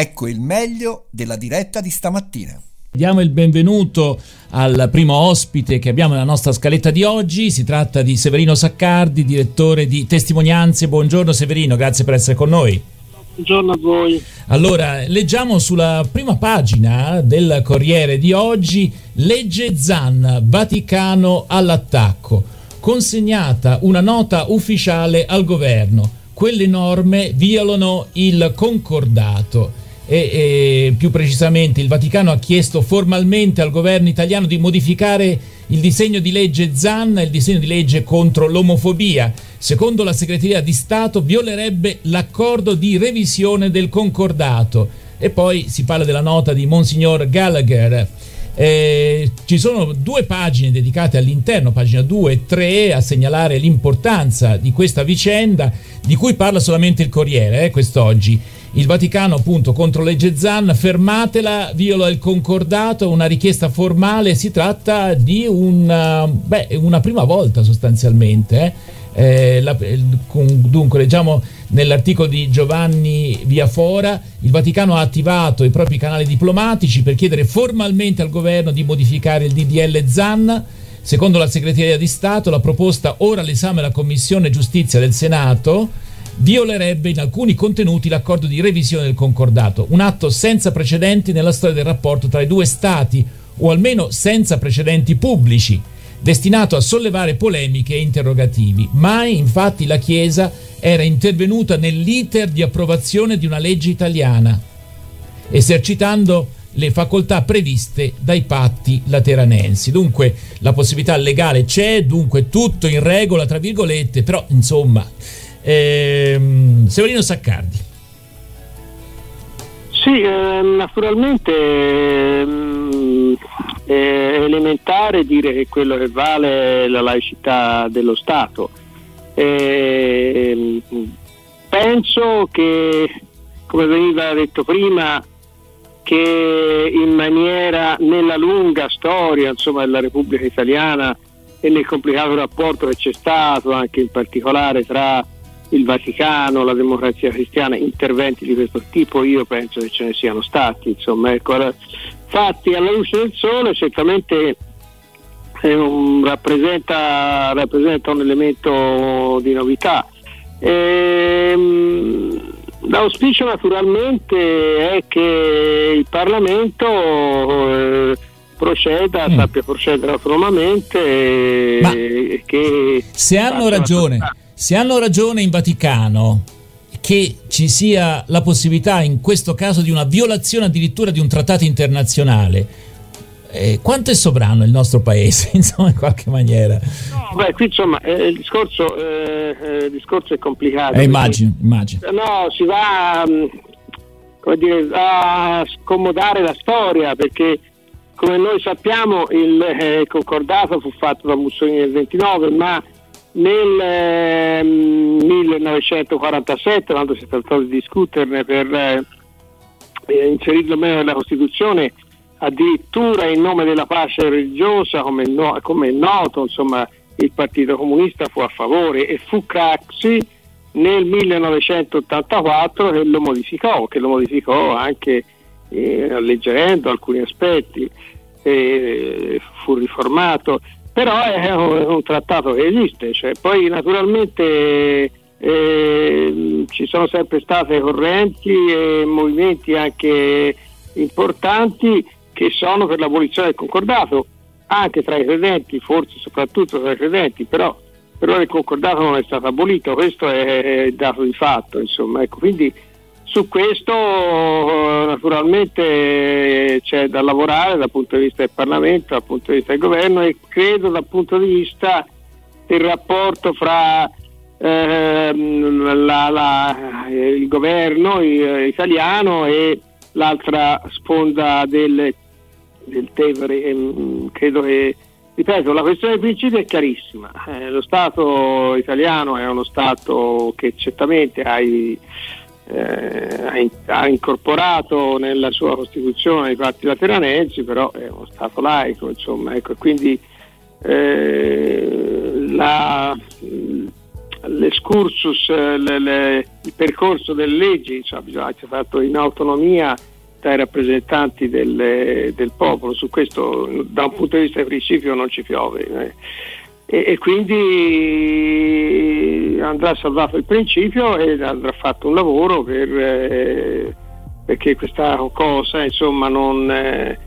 Ecco il meglio della diretta di stamattina. Diamo il benvenuto al primo ospite che abbiamo nella nostra scaletta di oggi. Si tratta di Severino Saccardi, direttore di Testimonianze. Buongiorno Severino, grazie per essere con noi. Buongiorno a voi. Allora, leggiamo sulla prima pagina del Corriere di oggi, legge Zan, Vaticano all'attacco. Consegnata una nota ufficiale al governo. Quelle norme violano il concordato e, e, più precisamente il Vaticano ha chiesto formalmente al governo italiano di modificare il disegno di legge Zanna, il disegno di legge contro l'omofobia. Secondo la segreteria di Stato violerebbe l'accordo di revisione del concordato. E poi si parla della nota di Monsignor Gallagher. Eh, ci sono due pagine dedicate all'interno, pagina 2 e 3, a segnalare l'importanza di questa vicenda, di cui parla solamente il Corriere eh, quest'oggi. Il Vaticano appunto contro legge Zan, fermatela, viola il concordato, una richiesta formale, si tratta di una, beh, una prima volta sostanzialmente. Eh? Eh, la, dunque leggiamo nell'articolo di Giovanni Viafora, il Vaticano ha attivato i propri canali diplomatici per chiedere formalmente al governo di modificare il DDL Zan. Secondo la segreteria di Stato la proposta ora all'esame della Commissione Giustizia del Senato violerebbe in alcuni contenuti l'accordo di revisione del concordato, un atto senza precedenti nella storia del rapporto tra i due Stati, o almeno senza precedenti pubblici, destinato a sollevare polemiche e interrogativi. Mai infatti la Chiesa era intervenuta nell'iter di approvazione di una legge italiana, esercitando le facoltà previste dai patti lateranensi. Dunque la possibilità legale c'è, dunque tutto in regola, tra virgolette, però insomma Ehm, Severino Saccardi. Sì, eh, naturalmente eh, è elementare dire che quello che vale è la laicità dello Stato. Eh, penso che, come veniva detto prima, che in maniera nella lunga storia insomma, della Repubblica Italiana e nel complicato rapporto che c'è stato anche in particolare tra il Vaticano, la democrazia cristiana, interventi di questo tipo, io penso che ce ne siano stati, insomma, ecco, fatti alla luce del sole certamente un, rappresenta, rappresenta, un elemento di novità. Ehm, l'auspicio naturalmente è che il Parlamento eh, proceda, mm. sappia procedere autonomamente Ma e che se hanno ragione se hanno ragione in Vaticano che ci sia la possibilità in questo caso di una violazione addirittura di un trattato internazionale, eh, quanto è sovrano il nostro paese, insomma, in qualche maniera? No, beh, qui insomma eh, il, discorso, eh, eh il, discorso, è complicato. Eh, immagino, immagino. No, si va mm, dire, a scomodare la storia perché come noi sappiamo il eh, concordato fu fatto da Mussolini nel 29, ma nel eh, 1947, quando si è trattato di discuterne per eh, inserirlo meno nella Costituzione, addirittura in nome della pace religiosa, come, no, come è noto, insomma, il Partito Comunista fu a favore e fu Craxi nel 1984 che lo modificò, che lo modificò anche eh, alleggerendo alcuni aspetti, eh, fu riformato però è un, un trattato che esiste, cioè, poi naturalmente eh, ci sono sempre state correnti e movimenti anche importanti che sono per l'abolizione del concordato, anche tra i credenti, forse soprattutto tra i credenti, però per ora il concordato non è stato abolito, questo è il dato di fatto, insomma, ecco, quindi su questo naturalmente c'è da lavorare dal punto di vista del Parlamento, dal punto di vista del governo e credo dal punto di vista del rapporto fra ehm, la, la, il governo italiano e l'altra sponda del, del Tevere. Ehm, credo che, ripeto, la questione dei principi è chiarissima. Eh, lo Stato italiano è uno Stato che certamente ha i eh, ha incorporato nella sua Costituzione i patti lateranensi, però è uno Stato laico, insomma, ecco, quindi eh, la, l'escursus, le, le, il percorso delle leggi, insomma, bisogna essere fatto in autonomia dai rappresentanti del, del, popolo, su questo da un punto di vista di principio non ci piove. Eh. E, e, quindi andrà salvato il principio e andrà fatto un lavoro per, eh, perché questa cosa insomma, non, eh,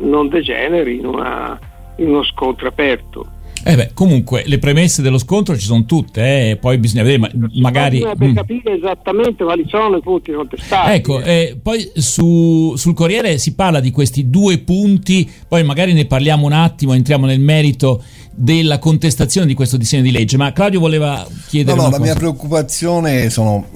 non degeneri in, una, in uno scontro aperto. Eh beh, comunque le premesse dello scontro ci sono tutte, eh, poi bisogna vedere, ma, magari... Per mm. capire esattamente quali sono i punti contestati. Ecco, eh, poi su, sul Corriere si parla di questi due punti, poi magari ne parliamo un attimo, entriamo nel merito della contestazione di questo disegno di legge, ma Claudio voleva chiedere... No, no, la cosa. mia preoccupazione, sono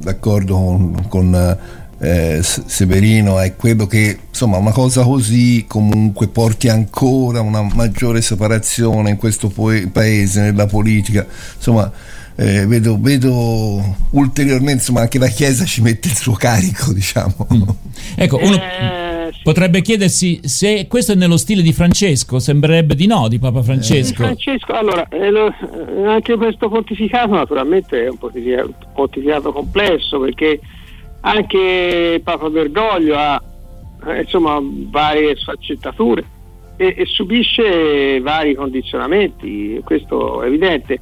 d'accordo con... con eh, Severino è quello che insomma una cosa così comunque porti ancora una maggiore separazione in questo paese nella politica. Insomma eh, vedo, vedo, ulteriormente insomma anche la Chiesa ci mette il suo carico diciamo. Mm. ecco uno eh, potrebbe chiedersi se questo è nello stile di Francesco sembrerebbe di no di Papa Francesco. Francesco allora eh, lo, eh, anche questo pontificato naturalmente è un pontificato, pontificato complesso perché anche Papa Bergoglio ha eh, insomma, varie sfaccettature e, e, subisce vari condizionamenti, questo è evidente.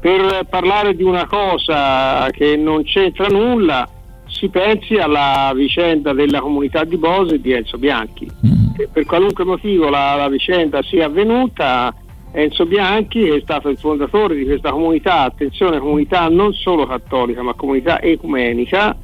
Per parlare di una cosa che non c'entra nulla, si pensi alla vicenda della comunità di Bose e di Enzo Bianchi. Mm. Per qualunque motivo la, la vicenda sia avvenuta, Enzo Bianchi è stato il fondatore di questa comunità, attenzione, comunità non solo cattolica ma comunità ecumenica,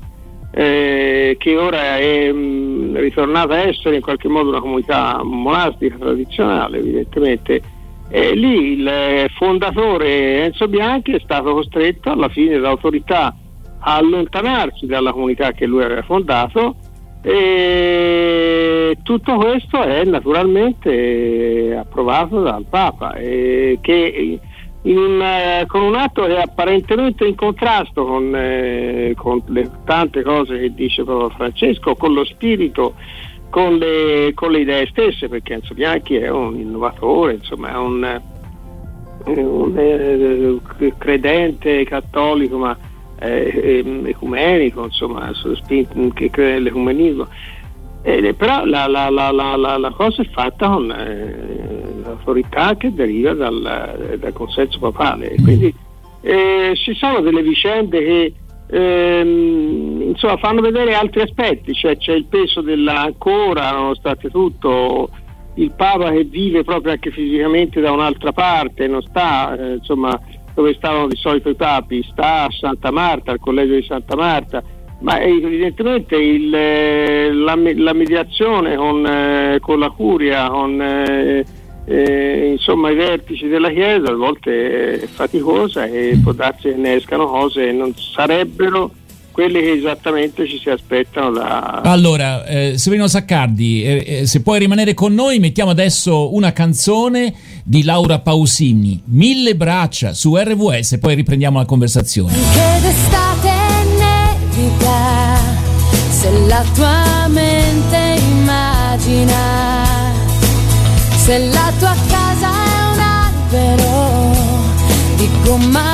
eh, che ora è mh, mm, ritornata a essere in qualche modo una comunità monastica tradizionale, evidentemente. E lì il fondatore Enzo Bianchi è stato costretto alla fine dall'autorità a allontanarsi dalla comunità che lui aveva fondato e tutto questo è naturalmente approvato dal Papa eh, che un, eh, con un atto che è apparentemente in contrasto con, eh, con le tante cose che dice Papa Francesco, con lo spirito, con le, con le, idee stesse, perché Enzo Bianchi è un innovatore, insomma è un, un eh, credente cattolico ma ecumenico, insomma, che crede nell'ecumenismo. Eh, però la, la, la, la, cosa è fatta con eh, l'autorità che deriva dal, dal consenso papale. Quindi eh, ci sono delle vicende che ehm, insomma, fanno vedere altri aspetti, cioè c'è il peso dell'ancora, nonostante tutto, il Papa che vive proprio anche fisicamente da un'altra parte, non sta eh, insomma, dove stavano di solito i papi, sta a Santa Marta, al collegio di Santa Marta ma evidentemente il, eh, la, la, mediazione con, eh, con, la curia, con eh, eh, insomma, i vertici della Chiesa a volte è faticosa e può darsi che ne escano cose che non sarebbero quelle che esattamente ci si aspettano da... Allora, eh, Severino Saccardi, eh, eh, se puoi rimanere con noi, mettiamo adesso una canzone di Laura Pausini, Mille braccia su RVS, poi riprendiamo la conversazione. Se la tua mente immagina, se la tua casa è un albero di gomma,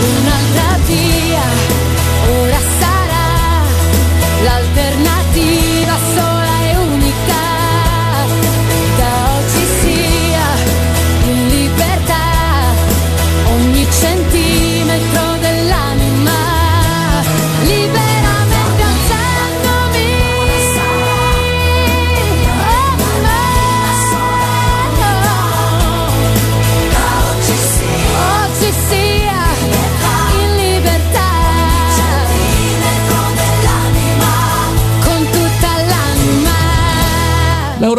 un'altra via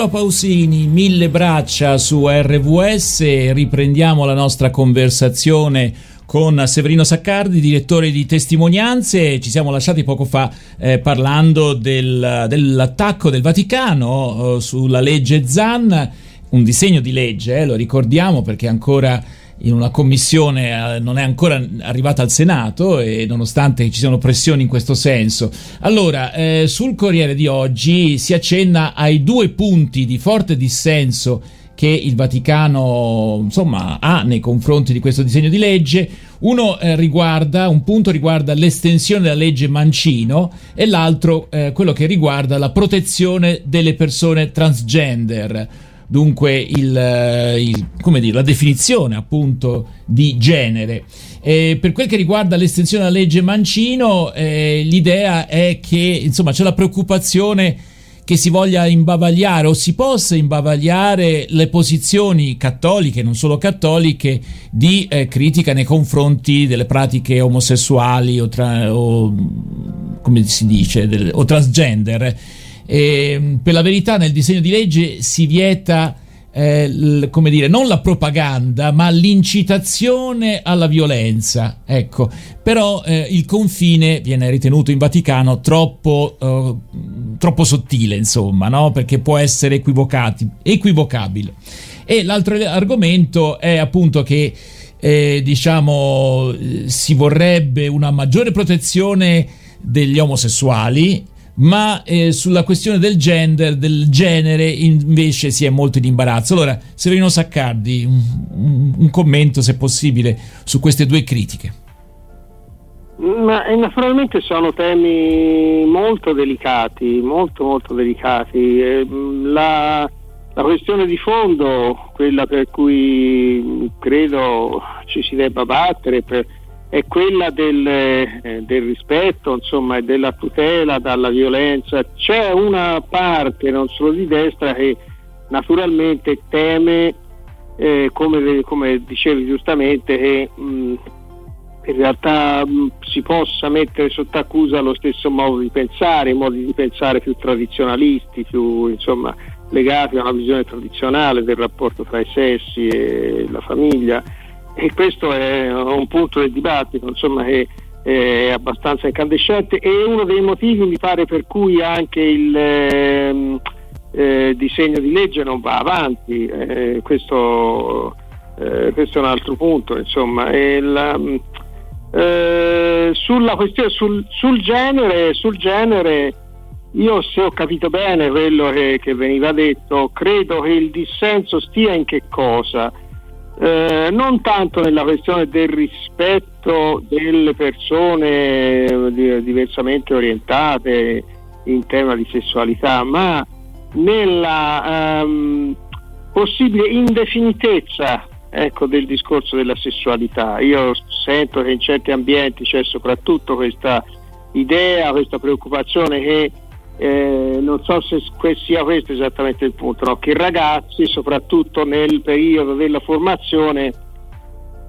Pausini, mille braccia su RVS, riprendiamo la nostra conversazione con Severino Saccardi, direttore di testimonianze. Ci siamo lasciati poco fa eh, parlando del, dell'attacco del Vaticano eh, sulla legge Zan, un disegno di legge, eh, lo ricordiamo perché ancora in una commissione eh, non è ancora arrivata al Senato e nonostante ci siano pressioni in questo senso. Allora, eh, sul Corriere di oggi si accenna ai due punti di forte dissenso che il Vaticano insomma, ha nei confronti di questo disegno di legge. Uno eh, riguarda, un punto riguarda l'estensione della legge Mancino e l'altro eh, quello che riguarda la protezione delle persone transgender dunque il, eh, il, dire, la definizione appunto di genere. E per quel che riguarda l'estensione della legge Mancino, eh, l'idea è che insomma c'è la preoccupazione che si voglia imbavagliare o si possa imbavagliare le posizioni cattoliche, non solo cattoliche, di eh, critica nei confronti delle pratiche omosessuali o, tra, o come si dice, del, o transgender. E, per la verità nel disegno di legge si vieta eh, l, come dire, non la propaganda, ma l'incitazione alla violenza. Ecco, però eh, il confine viene ritenuto in Vaticano troppo, eh, troppo sottile, insomma, no? perché può essere equivocabile. E l'altro argomento è appunto che eh, diciamo si vorrebbe una maggiore protezione degli omosessuali ma eh, sulla questione del gender, del genere, invece si è molto in imbarazzo. Allora, Severino Saccardi, un, un, commento, se possibile, su queste due critiche. Ma eh, naturalmente sono temi molto delicati, molto molto delicati. Eh, la, la, questione di fondo, quella per cui credo ci si debba battere per, è quella del, eh, del rispetto insomma, e della tutela dalla violenza. C'è una parte, non solo di destra, che naturalmente teme, eh, come, come, dicevi giustamente, che mh, in realtà mh, si possa mettere sotto accusa lo stesso modo di pensare, modi di pensare più tradizionalisti, più insomma, legati a una visione tradizionale del rapporto tra i sessi e la famiglia e questo è un punto del dibattito insomma, che è abbastanza incandescente e uno dei motivi mi pare per cui anche il eh, eh, disegno di legge non va avanti, eh, questo, eh, questo, è un altro punto. Insomma. La, eh, sulla questione, sul, sul, genere, sul genere io se ho capito bene quello che, che veniva detto, credo che il dissenso stia in che cosa? Eh, non tanto nella questione del rispetto delle persone eh, diversamente orientate in tema di sessualità, ma nella um, possibile indefinitezza ecco, del discorso della sessualità. Io sento che in certi ambienti c'è soprattutto questa idea, questa preoccupazione che eh, non so se sia questo esattamente il punto, no? che i ragazzi, soprattutto nel periodo della formazione,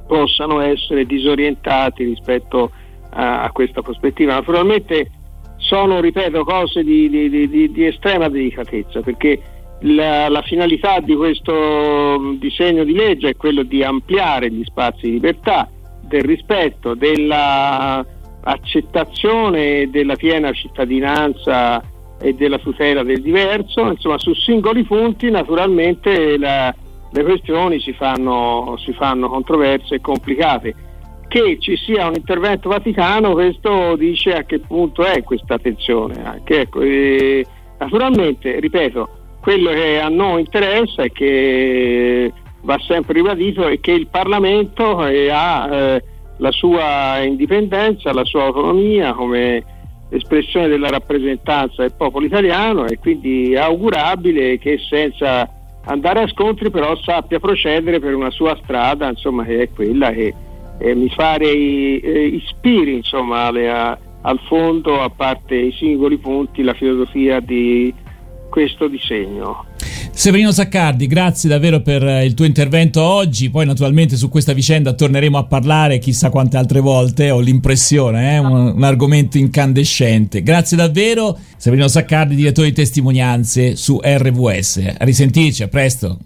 possano essere disorientati rispetto a, a questa prospettiva. Naturalmente sono, ripeto, cose di, di, di, di estrema delicatezza perché la, la, finalità di questo disegno di legge è quello di ampliare gli spazi di libertà, del rispetto, dell'accettazione e della piena cittadinanza e della tutela del diverso, insomma su singoli punti naturalmente la, le questioni si fanno, si fanno controverse e complicate. Che ci sia un intervento vaticano, questo dice a che punto è questa tensione. Anche, ecco, e, naturalmente, ripeto, quello che a noi interessa è che va sempre ribadito è che il Parlamento eh, ha eh, la sua indipendenza, la sua autonomia come espressione della rappresentanza del popolo italiano e quindi augurabile che senza andare a scontri però sappia procedere per una sua strada insomma, che è quella che eh, mi pare eh, ispiri insomma, alle, a, al fondo a parte i singoli punti la filosofia di questo disegno. Severino Saccardi, grazie davvero per eh, il tuo intervento oggi. Poi, naturalmente, su questa vicenda torneremo a parlare chissà quante altre volte. Ho l'impressione, eh? un, un, argomento incandescente. Grazie davvero, Severino Saccardi, direttore di testimonianze su RVS. A risentirci, a presto.